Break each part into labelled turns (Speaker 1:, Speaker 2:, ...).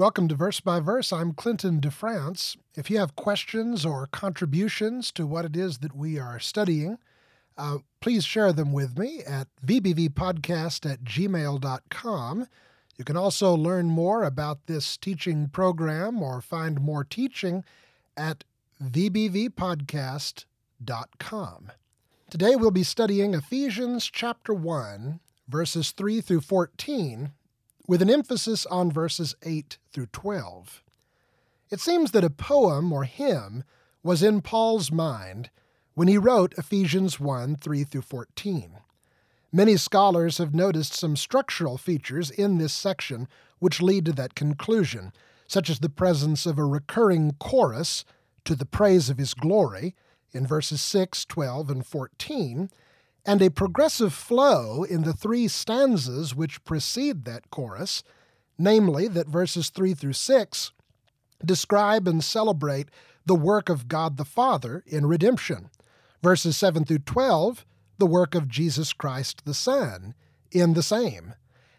Speaker 1: Welcome to Verse by Verse. I'm Clinton DeFrance. If you have questions or contributions to what it is that we are studying, uh, please share them with me at vbvpodcast at gmail.com. You can also learn more about this teaching program or find more teaching at vbvpodcast.com. Today we'll be studying Ephesians chapter 1, verses 3 through 14, with an emphasis on verses 8 through 12. It seems that a poem or hymn was in Paul's mind when he wrote Ephesians 1 3 through 14. Many scholars have noticed some structural features in this section which lead to that conclusion, such as the presence of a recurring chorus to the praise of his glory in verses 6, 12, and 14, and a progressive flow in the three stanzas which precede that chorus, namely that verses 3 through 6 describe and celebrate the work of God the Father in redemption. Verses 7 through 12, the work of Jesus Christ the Son in the same.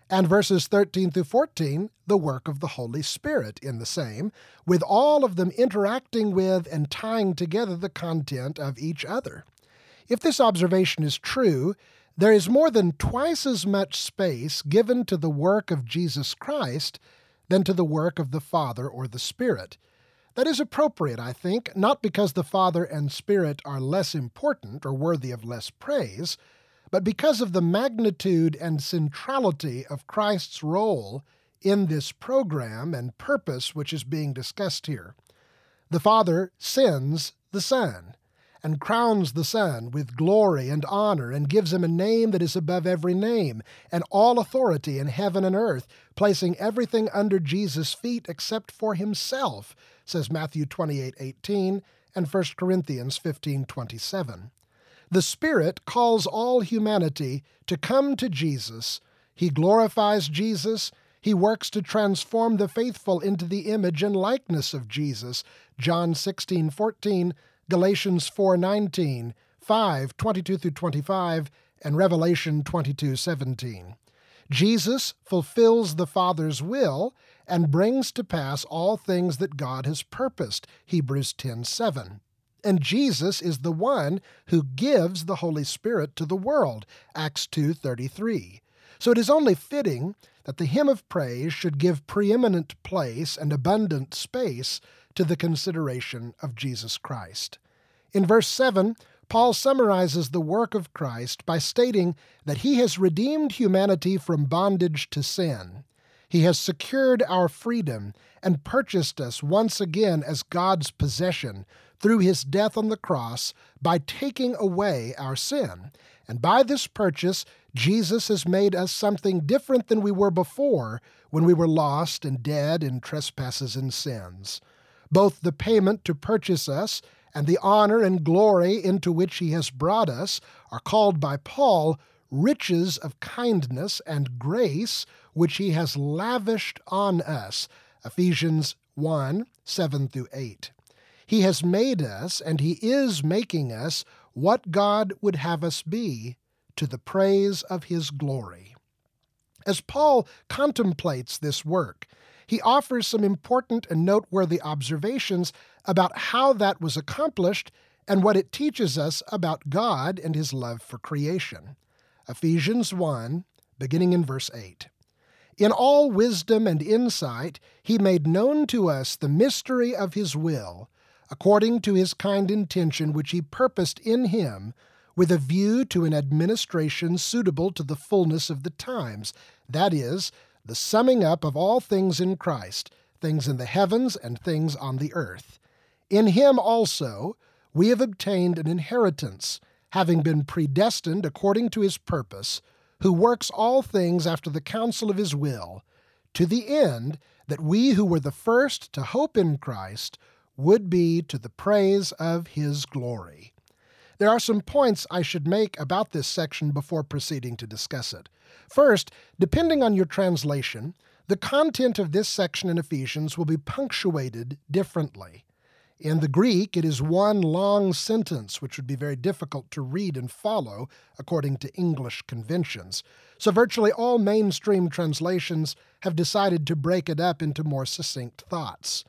Speaker 1: And verses 13 through 14, the work of the Holy Spirit in the same, with all of them interacting with and tying together the content of each other. If this observation is true, there is more than twice as much space given to the work of Jesus Christ than to the work of the Father or the Spirit. That is appropriate, I think, not because the Father and Spirit are less important or worthy of less praise, but because of the magnitude and centrality of Christ's role in this program and purpose which is being discussed here. The Father sends the Son and crowns the Son with glory and honor, and gives him a name that is above every name, and all authority in heaven and earth, placing everything under Jesus' feet except for himself, says Matthew 28 18 and 1 Corinthians 15 27. The Spirit calls all humanity to come to Jesus. He glorifies Jesus. He works to transform the faithful into the image and likeness of Jesus. John 16 14 Galatians 4:19, 5:22 through 25, and Revelation 22:17. Jesus fulfills the Father's will and brings to pass all things that God has purposed. Hebrews 10:7. And Jesus is the one who gives the Holy Spirit to the world. Acts 2:33. So it is only fitting that the hymn of praise should give preeminent place and abundant space to the consideration of Jesus Christ. In verse 7, Paul summarizes the work of Christ by stating that he has redeemed humanity from bondage to sin. He has secured our freedom and purchased us once again as God's possession through his death on the cross by taking away our sin. And by this purchase, Jesus has made us something different than we were before when we were lost and dead in trespasses and sins. Both the payment to purchase us and the honor and glory into which he has brought us are called by Paul riches of kindness and grace which he has lavished on us. Ephesians 1 7 through 8. He has made us, and he is making us, what God would have us be, to the praise of his glory. As Paul contemplates this work, he offers some important and noteworthy observations about how that was accomplished and what it teaches us about God and his love for creation. Ephesians 1, beginning in verse 8. In all wisdom and insight, he made known to us the mystery of his will, according to his kind intention which he purposed in him, with a view to an administration suitable to the fullness of the times, that is, the summing up of all things in Christ, things in the heavens and things on the earth. In him also we have obtained an inheritance, having been predestined according to his purpose, who works all things after the counsel of his will, to the end that we who were the first to hope in Christ would be to the praise of his glory. There are some points I should make about this section before proceeding to discuss it. First, depending on your translation, the content of this section in Ephesians will be punctuated differently. In the Greek, it is one long sentence, which would be very difficult to read and follow according to English conventions. So, virtually all mainstream translations have decided to break it up into more succinct thoughts.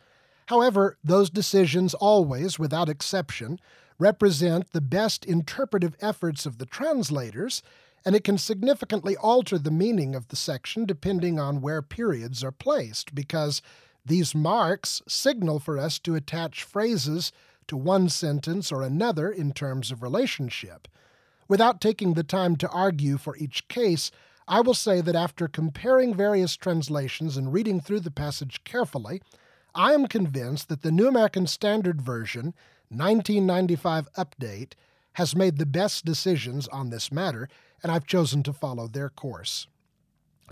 Speaker 1: However, those decisions always, without exception, represent the best interpretive efforts of the translators, and it can significantly alter the meaning of the section depending on where periods are placed, because these marks signal for us to attach phrases to one sentence or another in terms of relationship. Without taking the time to argue for each case, I will say that after comparing various translations and reading through the passage carefully, I am convinced that the New American Standard Version 1995 update has made the best decisions on this matter, and I've chosen to follow their course.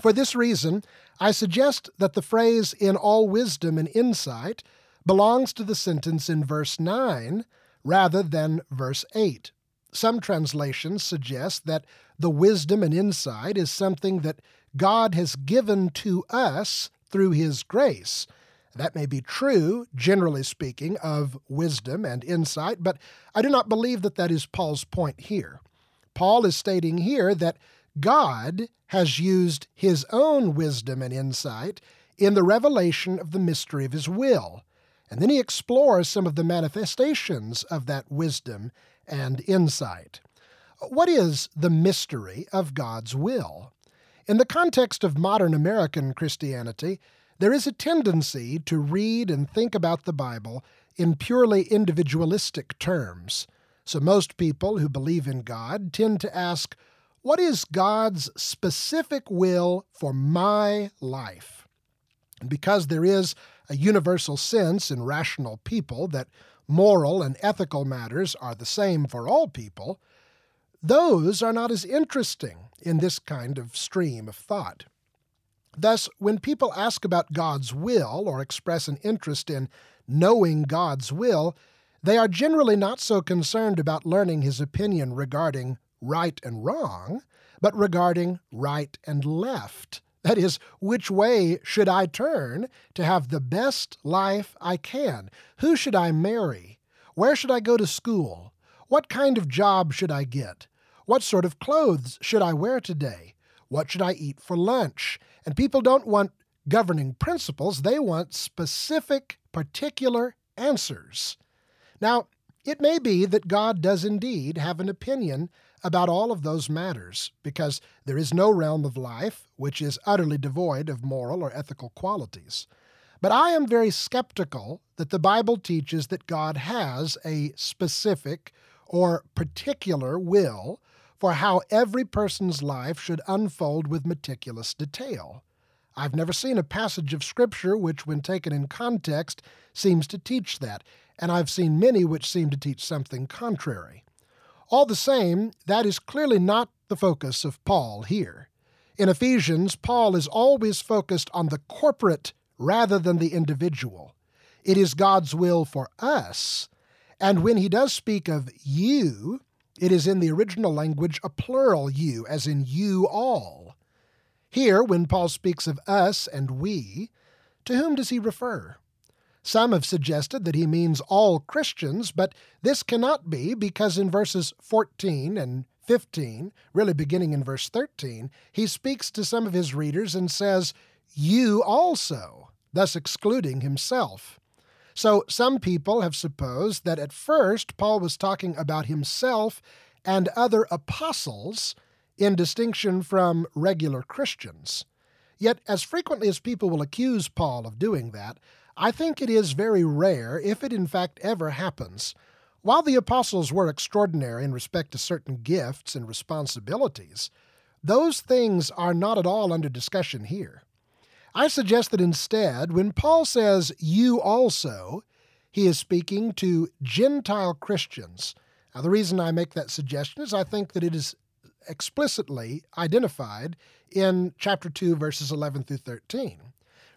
Speaker 1: For this reason, I suggest that the phrase in all wisdom and insight belongs to the sentence in verse 9 rather than verse 8. Some translations suggest that the wisdom and insight is something that God has given to us through His grace. That may be true, generally speaking, of wisdom and insight, but I do not believe that that is Paul's point here. Paul is stating here that God has used his own wisdom and insight in the revelation of the mystery of his will. And then he explores some of the manifestations of that wisdom and insight. What is the mystery of God's will? In the context of modern American Christianity, there is a tendency to read and think about the Bible in purely individualistic terms. So most people who believe in God tend to ask, What is God's specific will for my life? And because there is a universal sense in rational people that moral and ethical matters are the same for all people, those are not as interesting in this kind of stream of thought. Thus, when people ask about God's will or express an interest in knowing God's will, they are generally not so concerned about learning his opinion regarding right and wrong, but regarding right and left. That is, which way should I turn to have the best life I can? Who should I marry? Where should I go to school? What kind of job should I get? What sort of clothes should I wear today? What should I eat for lunch? And people don't want governing principles, they want specific, particular answers. Now, it may be that God does indeed have an opinion about all of those matters, because there is no realm of life which is utterly devoid of moral or ethical qualities. But I am very skeptical that the Bible teaches that God has a specific or particular will for how every person's life should unfold with meticulous detail. I've never seen a passage of Scripture which, when taken in context, seems to teach that, and I've seen many which seem to teach something contrary. All the same, that is clearly not the focus of Paul here. In Ephesians, Paul is always focused on the corporate rather than the individual. It is God's will for us, and when he does speak of you, it is in the original language a plural you, as in you all. Here, when Paul speaks of us and we, to whom does he refer? Some have suggested that he means all Christians, but this cannot be because in verses 14 and 15, really beginning in verse 13, he speaks to some of his readers and says, You also, thus excluding himself. So some people have supposed that at first Paul was talking about himself and other apostles in distinction from regular Christians. Yet, as frequently as people will accuse Paul of doing that, I think it is very rare, if it in fact ever happens. While the apostles were extraordinary in respect to certain gifts and responsibilities, those things are not at all under discussion here. I suggest that instead, when Paul says you also, he is speaking to Gentile Christians. Now, the reason I make that suggestion is I think that it is explicitly identified in chapter 2, verses 11 through 13.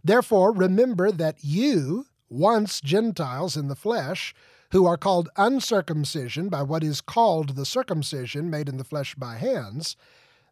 Speaker 1: Therefore, remember that you, once Gentiles in the flesh, who are called uncircumcision by what is called the circumcision made in the flesh by hands,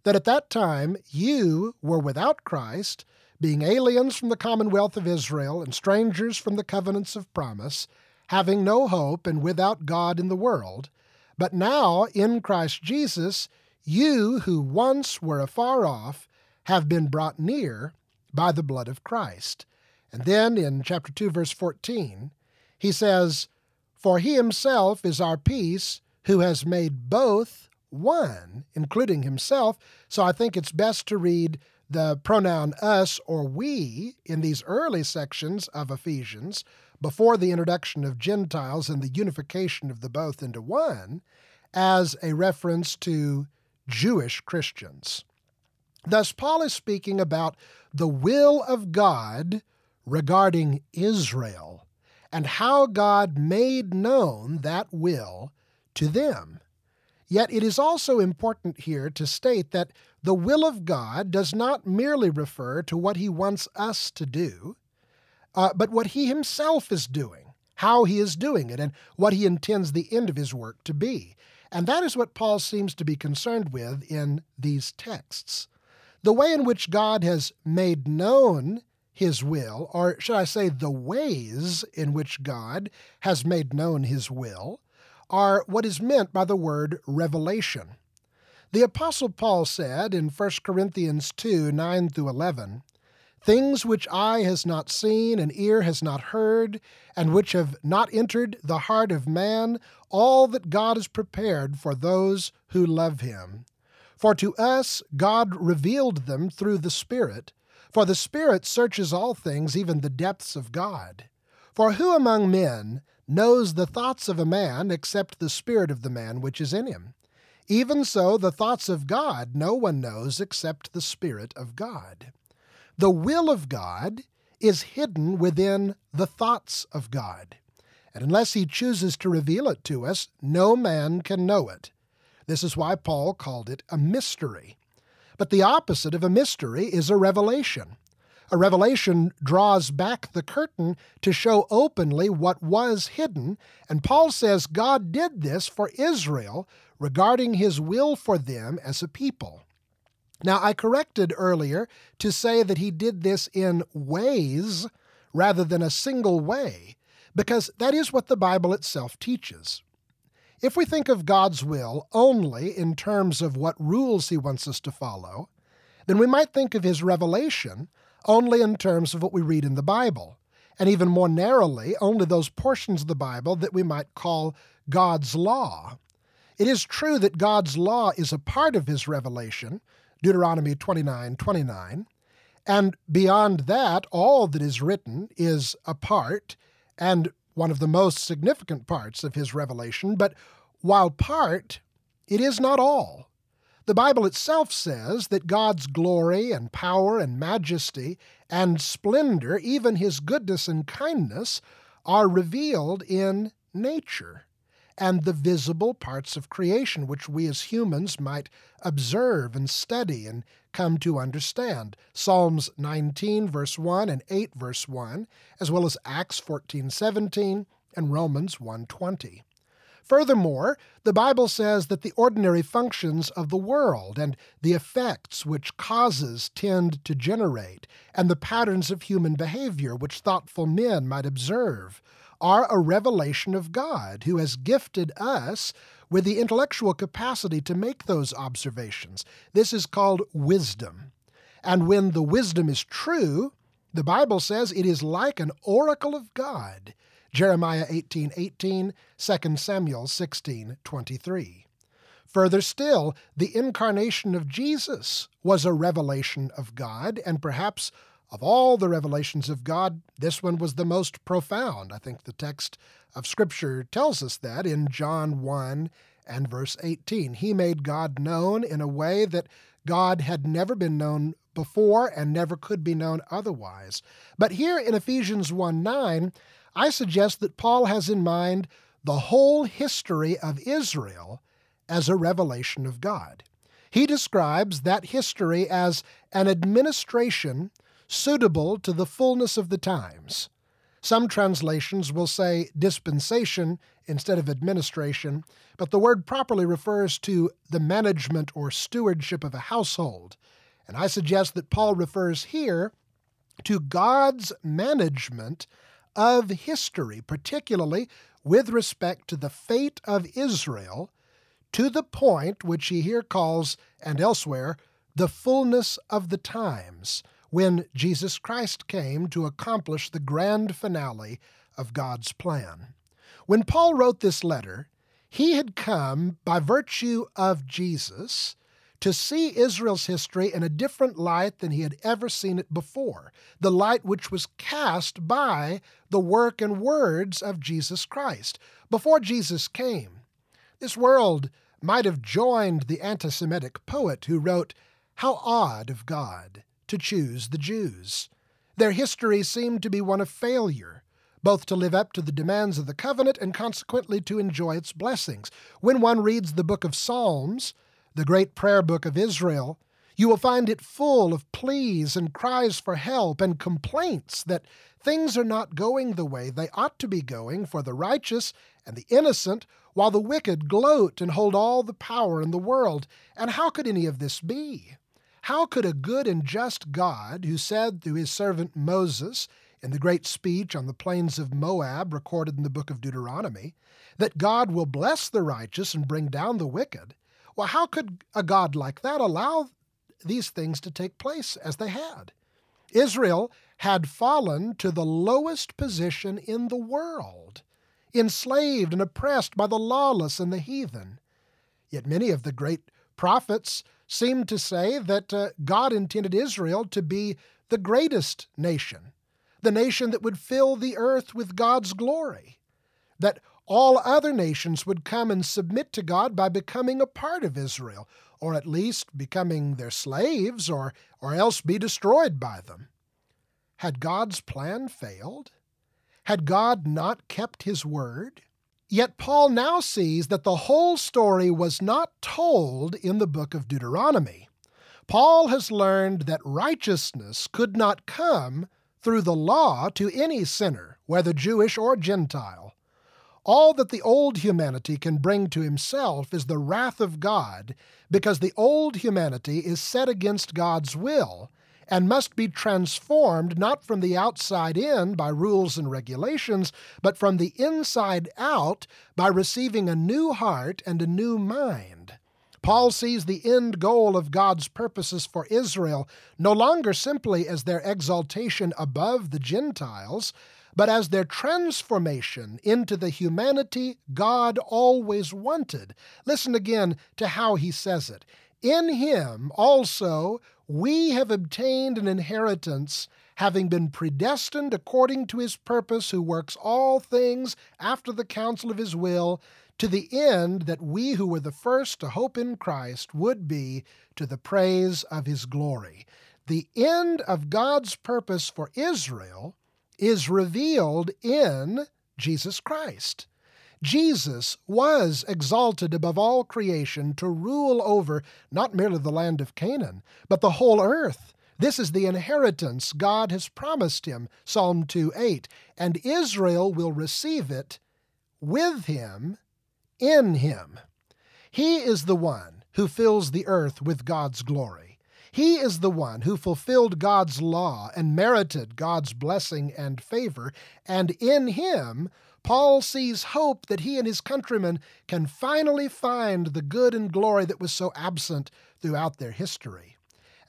Speaker 1: that at that time you were without Christ, being aliens from the commonwealth of Israel and strangers from the covenants of promise, having no hope and without God in the world. But now, in Christ Jesus, you who once were afar off have been brought near by the blood of Christ. And then in chapter 2, verse 14, he says, For he himself is our peace, who has made both one, including himself. So I think it's best to read the pronoun us or we in these early sections of Ephesians, before the introduction of Gentiles and the unification of the both into one, as a reference to Jewish Christians. Thus, Paul is speaking about the will of God regarding Israel and how God made known that will to them. Yet it is also important here to state that the will of God does not merely refer to what he wants us to do, uh, but what he himself is doing, how he is doing it, and what he intends the end of his work to be. And that is what Paul seems to be concerned with in these texts. The way in which God has made known his will, or should I say, the ways in which God has made known his will, are what is meant by the word revelation. The Apostle Paul said in 1 Corinthians 2 9 through 11, Things which eye has not seen and ear has not heard, and which have not entered the heart of man, all that God has prepared for those who love him. For to us God revealed them through the Spirit, for the Spirit searches all things, even the depths of God. For who among men knows the thoughts of a man except the spirit of the man which is in him? Even so, the thoughts of God no one knows except the Spirit of God. The will of God is hidden within the thoughts of God. And unless he chooses to reveal it to us, no man can know it. This is why Paul called it a mystery. But the opposite of a mystery is a revelation. A revelation draws back the curtain to show openly what was hidden, and Paul says God did this for Israel regarding his will for them as a people. Now, I corrected earlier to say that he did this in ways rather than a single way, because that is what the Bible itself teaches. If we think of God's will only in terms of what rules he wants us to follow, then we might think of his revelation only in terms of what we read in the Bible, and even more narrowly, only those portions of the Bible that we might call God's law. It is true that God's law is a part of his revelation, Deuteronomy 29 29, and beyond that, all that is written is a part and one of the most significant parts of his revelation, but while part, it is not all. The Bible itself says that God's glory and power and majesty and splendor, even his goodness and kindness, are revealed in nature and the visible parts of creation, which we as humans might observe and study and come to understand. Psalms 19, verse 1, and 8, verse 1, as well as Acts 14, 17, and Romans 1, 20. Furthermore, the Bible says that the ordinary functions of the world and the effects which causes tend to generate, and the patterns of human behavior which thoughtful men might observe, are a revelation of God, who has gifted us with the intellectual capacity to make those observations. This is called wisdom. And when the wisdom is true, the Bible says it is like an oracle of God Jeremiah 18 18, 2 Samuel 16 23. Further still, the incarnation of Jesus was a revelation of God, and perhaps of all the revelations of God, this one was the most profound. I think the text of Scripture tells us that in John 1 and verse 18. He made God known in a way that God had never been known before and never could be known otherwise. But here in Ephesians 1 9, I suggest that Paul has in mind the whole history of Israel as a revelation of God. He describes that history as an administration suitable to the fullness of the times. Some translations will say dispensation instead of administration, but the word properly refers to the management or stewardship of a household. And I suggest that Paul refers here to God's management of history, particularly with respect to the fate of Israel, to the point which he here calls, and elsewhere, the fullness of the times, when Jesus Christ came to accomplish the grand finale of God's plan. When Paul wrote this letter, he had come by virtue of Jesus to see Israel's history in a different light than he had ever seen it before, the light which was cast by the work and words of Jesus Christ. Before Jesus came, this world might have joined the anti Semitic poet who wrote, How odd of God to choose the Jews. Their history seemed to be one of failure, both to live up to the demands of the covenant and consequently to enjoy its blessings. When one reads the book of Psalms, the great prayer book of Israel, you will find it full of pleas and cries for help and complaints that things are not going the way they ought to be going for the righteous and the innocent, while the wicked gloat and hold all the power in the world. And how could any of this be? How could a good and just God, who said through his servant Moses in the great speech on the plains of Moab recorded in the book of Deuteronomy, that God will bless the righteous and bring down the wicked, well, how could a God like that allow these things to take place as they had? Israel had fallen to the lowest position in the world, enslaved and oppressed by the lawless and the heathen. Yet many of the great prophets seemed to say that uh, God intended Israel to be the greatest nation, the nation that would fill the earth with God's glory, that all other nations would come and submit to God by becoming a part of Israel, or at least becoming their slaves, or, or else be destroyed by them. Had God's plan failed? Had God not kept his word? Yet Paul now sees that the whole story was not told in the book of Deuteronomy. Paul has learned that righteousness could not come through the law to any sinner, whether Jewish or Gentile. All that the old humanity can bring to himself is the wrath of God, because the old humanity is set against God's will and must be transformed not from the outside in by rules and regulations, but from the inside out by receiving a new heart and a new mind. Paul sees the end goal of God's purposes for Israel no longer simply as their exaltation above the Gentiles, but as their transformation into the humanity God always wanted. Listen again to how he says it. In him also we have obtained an inheritance, having been predestined according to his purpose, who works all things after the counsel of his will, to the end that we who were the first to hope in Christ would be to the praise of his glory. The end of God's purpose for Israel is revealed in Jesus Christ. Jesus was exalted above all creation to rule over not merely the land of Canaan, but the whole earth. This is the inheritance God has promised him, Psalm 2 8, and Israel will receive it with him, in him. He is the one who fills the earth with God's glory. He is the one who fulfilled God's law and merited God's blessing and favor, and in him, Paul sees hope that he and his countrymen can finally find the good and glory that was so absent throughout their history.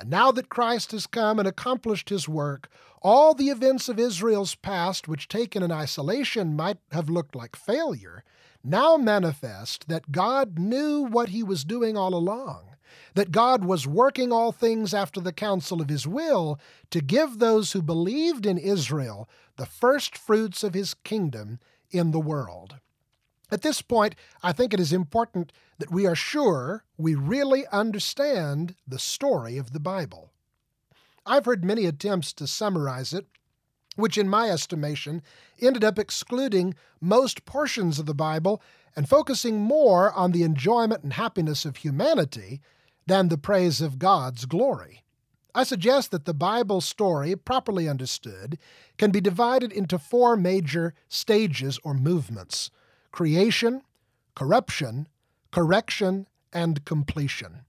Speaker 1: And now that Christ has come and accomplished his work, all the events of Israel's past, which taken in isolation might have looked like failure, now manifest that God knew what he was doing all along that God was working all things after the counsel of his will to give those who believed in Israel the first fruits of his kingdom in the world. At this point, I think it is important that we are sure we really understand the story of the Bible. I've heard many attempts to summarize it, which, in my estimation, ended up excluding most portions of the Bible and focusing more on the enjoyment and happiness of humanity than the praise of God's glory. I suggest that the Bible story, properly understood, can be divided into four major stages or movements creation, corruption, correction, and completion.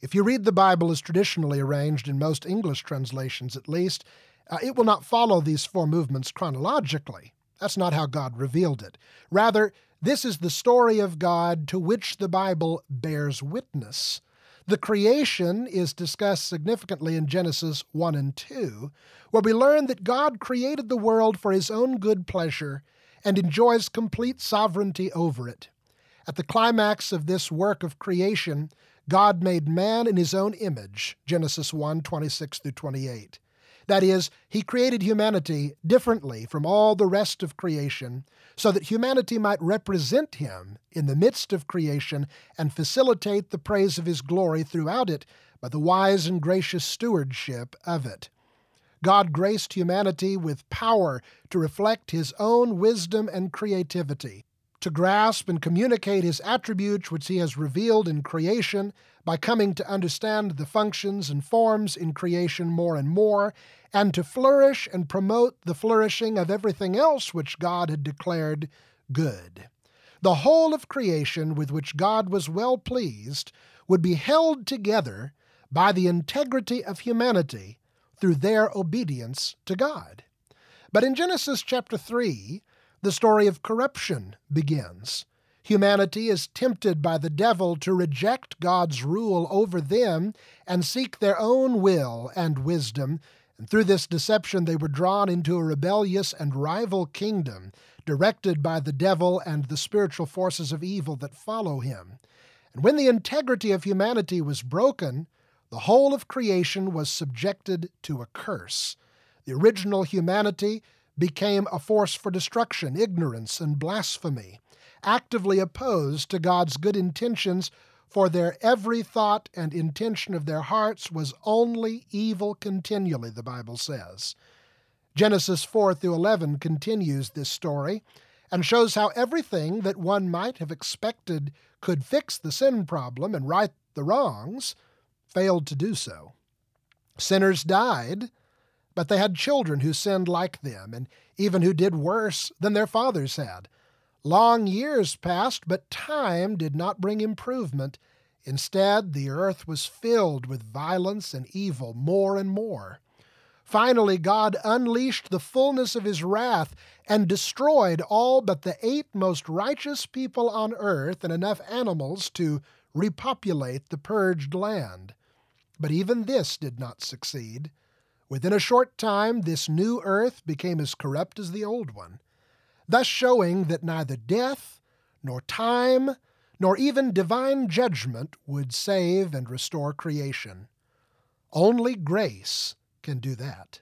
Speaker 1: If you read the Bible as traditionally arranged in most English translations, at least, uh, it will not follow these four movements chronologically. That's not how God revealed it. Rather, this is the story of God to which the Bible bears witness The creation is discussed significantly in Genesis 1 and 2, where we learn that God created the world for his own good pleasure and enjoys complete sovereignty over it. At the climax of this work of creation, God made man in his own image, Genesis 1 26 through 28. That is, he created humanity differently from all the rest of creation, so that humanity might represent him in the midst of creation and facilitate the praise of his glory throughout it by the wise and gracious stewardship of it. God graced humanity with power to reflect his own wisdom and creativity to grasp and communicate his attributes which he has revealed in creation by coming to understand the functions and forms in creation more and more, and to flourish and promote the flourishing of everything else which God had declared good. The whole of creation with which God was well pleased would be held together by the integrity of humanity through their obedience to God. But in Genesis chapter 3, the story of corruption begins. Humanity is tempted by the devil to reject God's rule over them and seek their own will and wisdom, and through this deception they were drawn into a rebellious and rival kingdom, directed by the devil and the spiritual forces of evil that follow him. And when the integrity of humanity was broken, the whole of creation was subjected to a curse. The original humanity became a force for destruction, ignorance, and blasphemy, actively opposed to God's good intentions, for their every thought and intention of their hearts was only evil continually, the Bible says. Genesis 4 through 11 continues this story and shows how everything that one might have expected could fix the sin problem and right the wrongs failed to do so. Sinners died, but they had children who sinned like them, and even who did worse than their fathers had. Long years passed, but time did not bring improvement. Instead, the earth was filled with violence and evil more and more. Finally, God unleashed the fullness of his wrath and destroyed all but the eight most righteous people on earth and enough animals to repopulate the purged land. But even this did not succeed. Within a short time, this new earth became as corrupt as the old one, thus showing that neither death, nor time, nor even divine judgment would save and restore creation. Only grace can do that.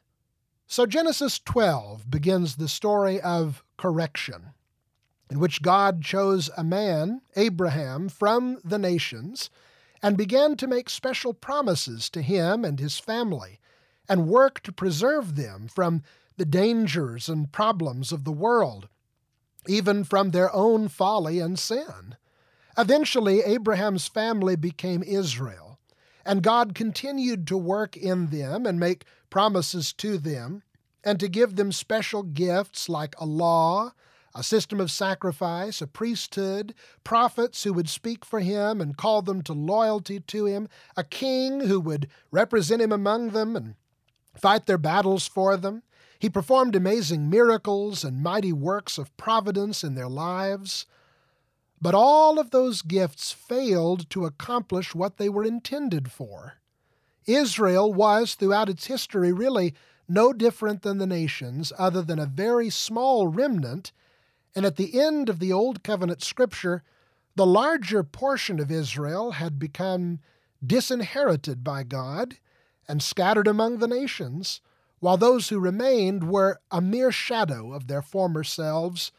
Speaker 1: So Genesis 12 begins the story of correction, in which God chose a man, Abraham, from the nations, and began to make special promises to him and his family and work to preserve them from the dangers and problems of the world, even from their own folly and sin. Eventually, Abraham's family became Israel, and God continued to work in them and make promises to them, and to give them special gifts like a law, a system of sacrifice, a priesthood, prophets who would speak for him and call them to loyalty to him, a king who would represent him among them and fight their battles for them. He performed amazing miracles and mighty works of providence in their lives. But all of those gifts failed to accomplish what they were intended for. Israel was, throughout its history, really no different than the nations, other than a very small remnant, and at the end of the Old Covenant scripture, the larger portion of Israel had become disinherited by God and scattered among the nations, while those who remained were a mere shadow of their former selves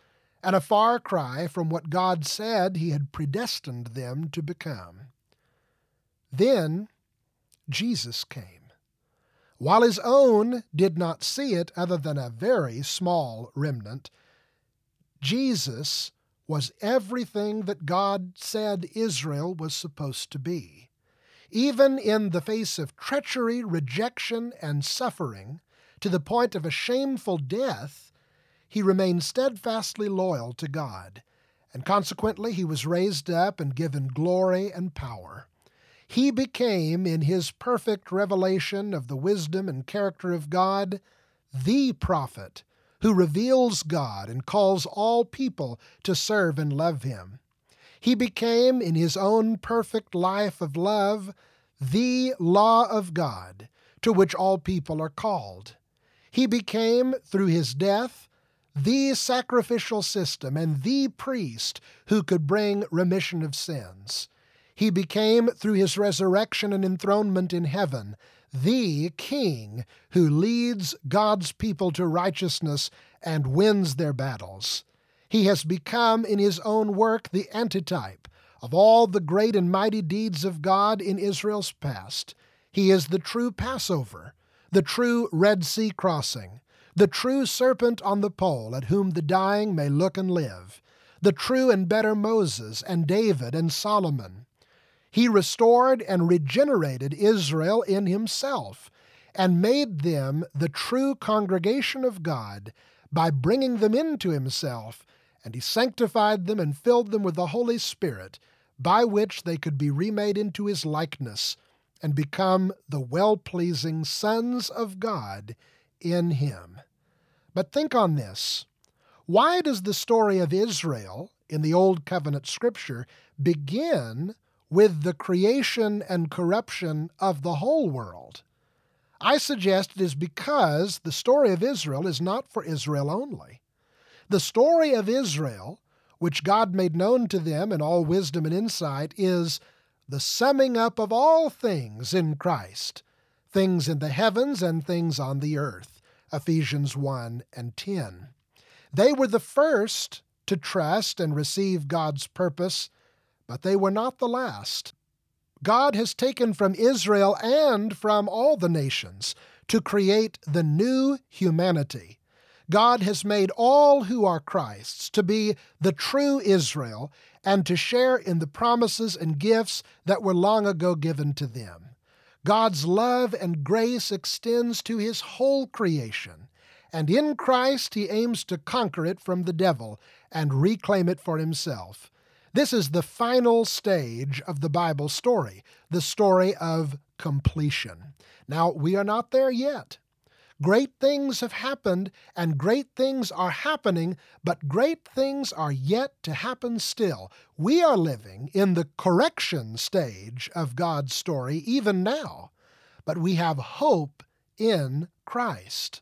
Speaker 1: and a far cry from what God said He had predestined them to become. Then Jesus came. While his own did not see it other than a very small remnant, Jesus was everything that God said Israel was supposed to be. Even in the face of treachery, rejection, and suffering, to the point of a shameful death, he remained steadfastly loyal to God, and consequently he was raised up and given glory and power. He became, in his perfect revelation of the wisdom and character of God, the prophet who reveals God and calls all people to serve and love him. He became, in his own perfect life of love, the law of God, to which all people are called. He became, through his death, the sacrificial system and the priest who could bring remission of sins. He became, through his resurrection and enthronement in heaven, the king who leads God's people to righteousness and wins their battles. He has become, in his own work, the antitype of all the great and mighty deeds of God in Israel's past. He is the true Passover, the true Red Sea crossing, the true serpent on the pole at whom the dying may look and live, the true and better Moses and David and Solomon. He restored and regenerated Israel in himself and made them the true congregation of God by bringing them into himself and he sanctified them and filled them with the Holy Spirit, by which they could be remade into his likeness and become the well pleasing sons of God in him. But think on this. Why does the story of Israel in the Old Covenant Scripture begin with the creation and corruption of the whole world? I suggest it is because the story of Israel is not for Israel only. The story of Israel, which God made known to them in all wisdom and insight, is the summing up of all things in Christ, things in the heavens and things on the earth. Ephesians 1 and 10. They were the first to trust and receive God's purpose, but they were not the last. God has taken from Israel and from all the nations to create the new humanity God has made all who are Christ's to be the true Israel and to share in the promises and gifts that were long ago given to them. God's love and grace extends to his whole creation, and in Christ he aims to conquer it from the devil and reclaim it for himself. This is the final stage of the Bible story, the story of completion. Now, we are not there yet. Great things have happened, and great things are happening, but great things are yet to happen still. We are living in the correction stage of God's story even now, but we have hope in Christ.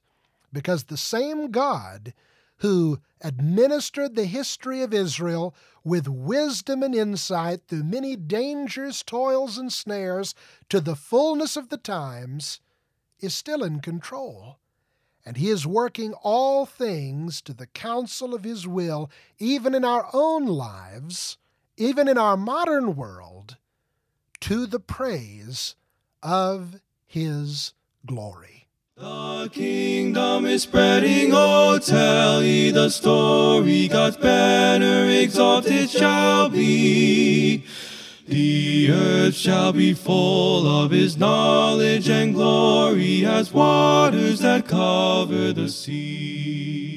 Speaker 1: Because the same God who administered the history of Israel with wisdom and insight through many dangers, toils, and snares to the fullness of the times, is still in control. And he is working all things to the counsel of his will, even in our own lives, even in our modern world, to the praise of his glory.
Speaker 2: The kingdom is spreading, oh, tell ye the story. God's banner exalted shall be. The earth shall be full of his knowledge and glory as waters that cover the sea.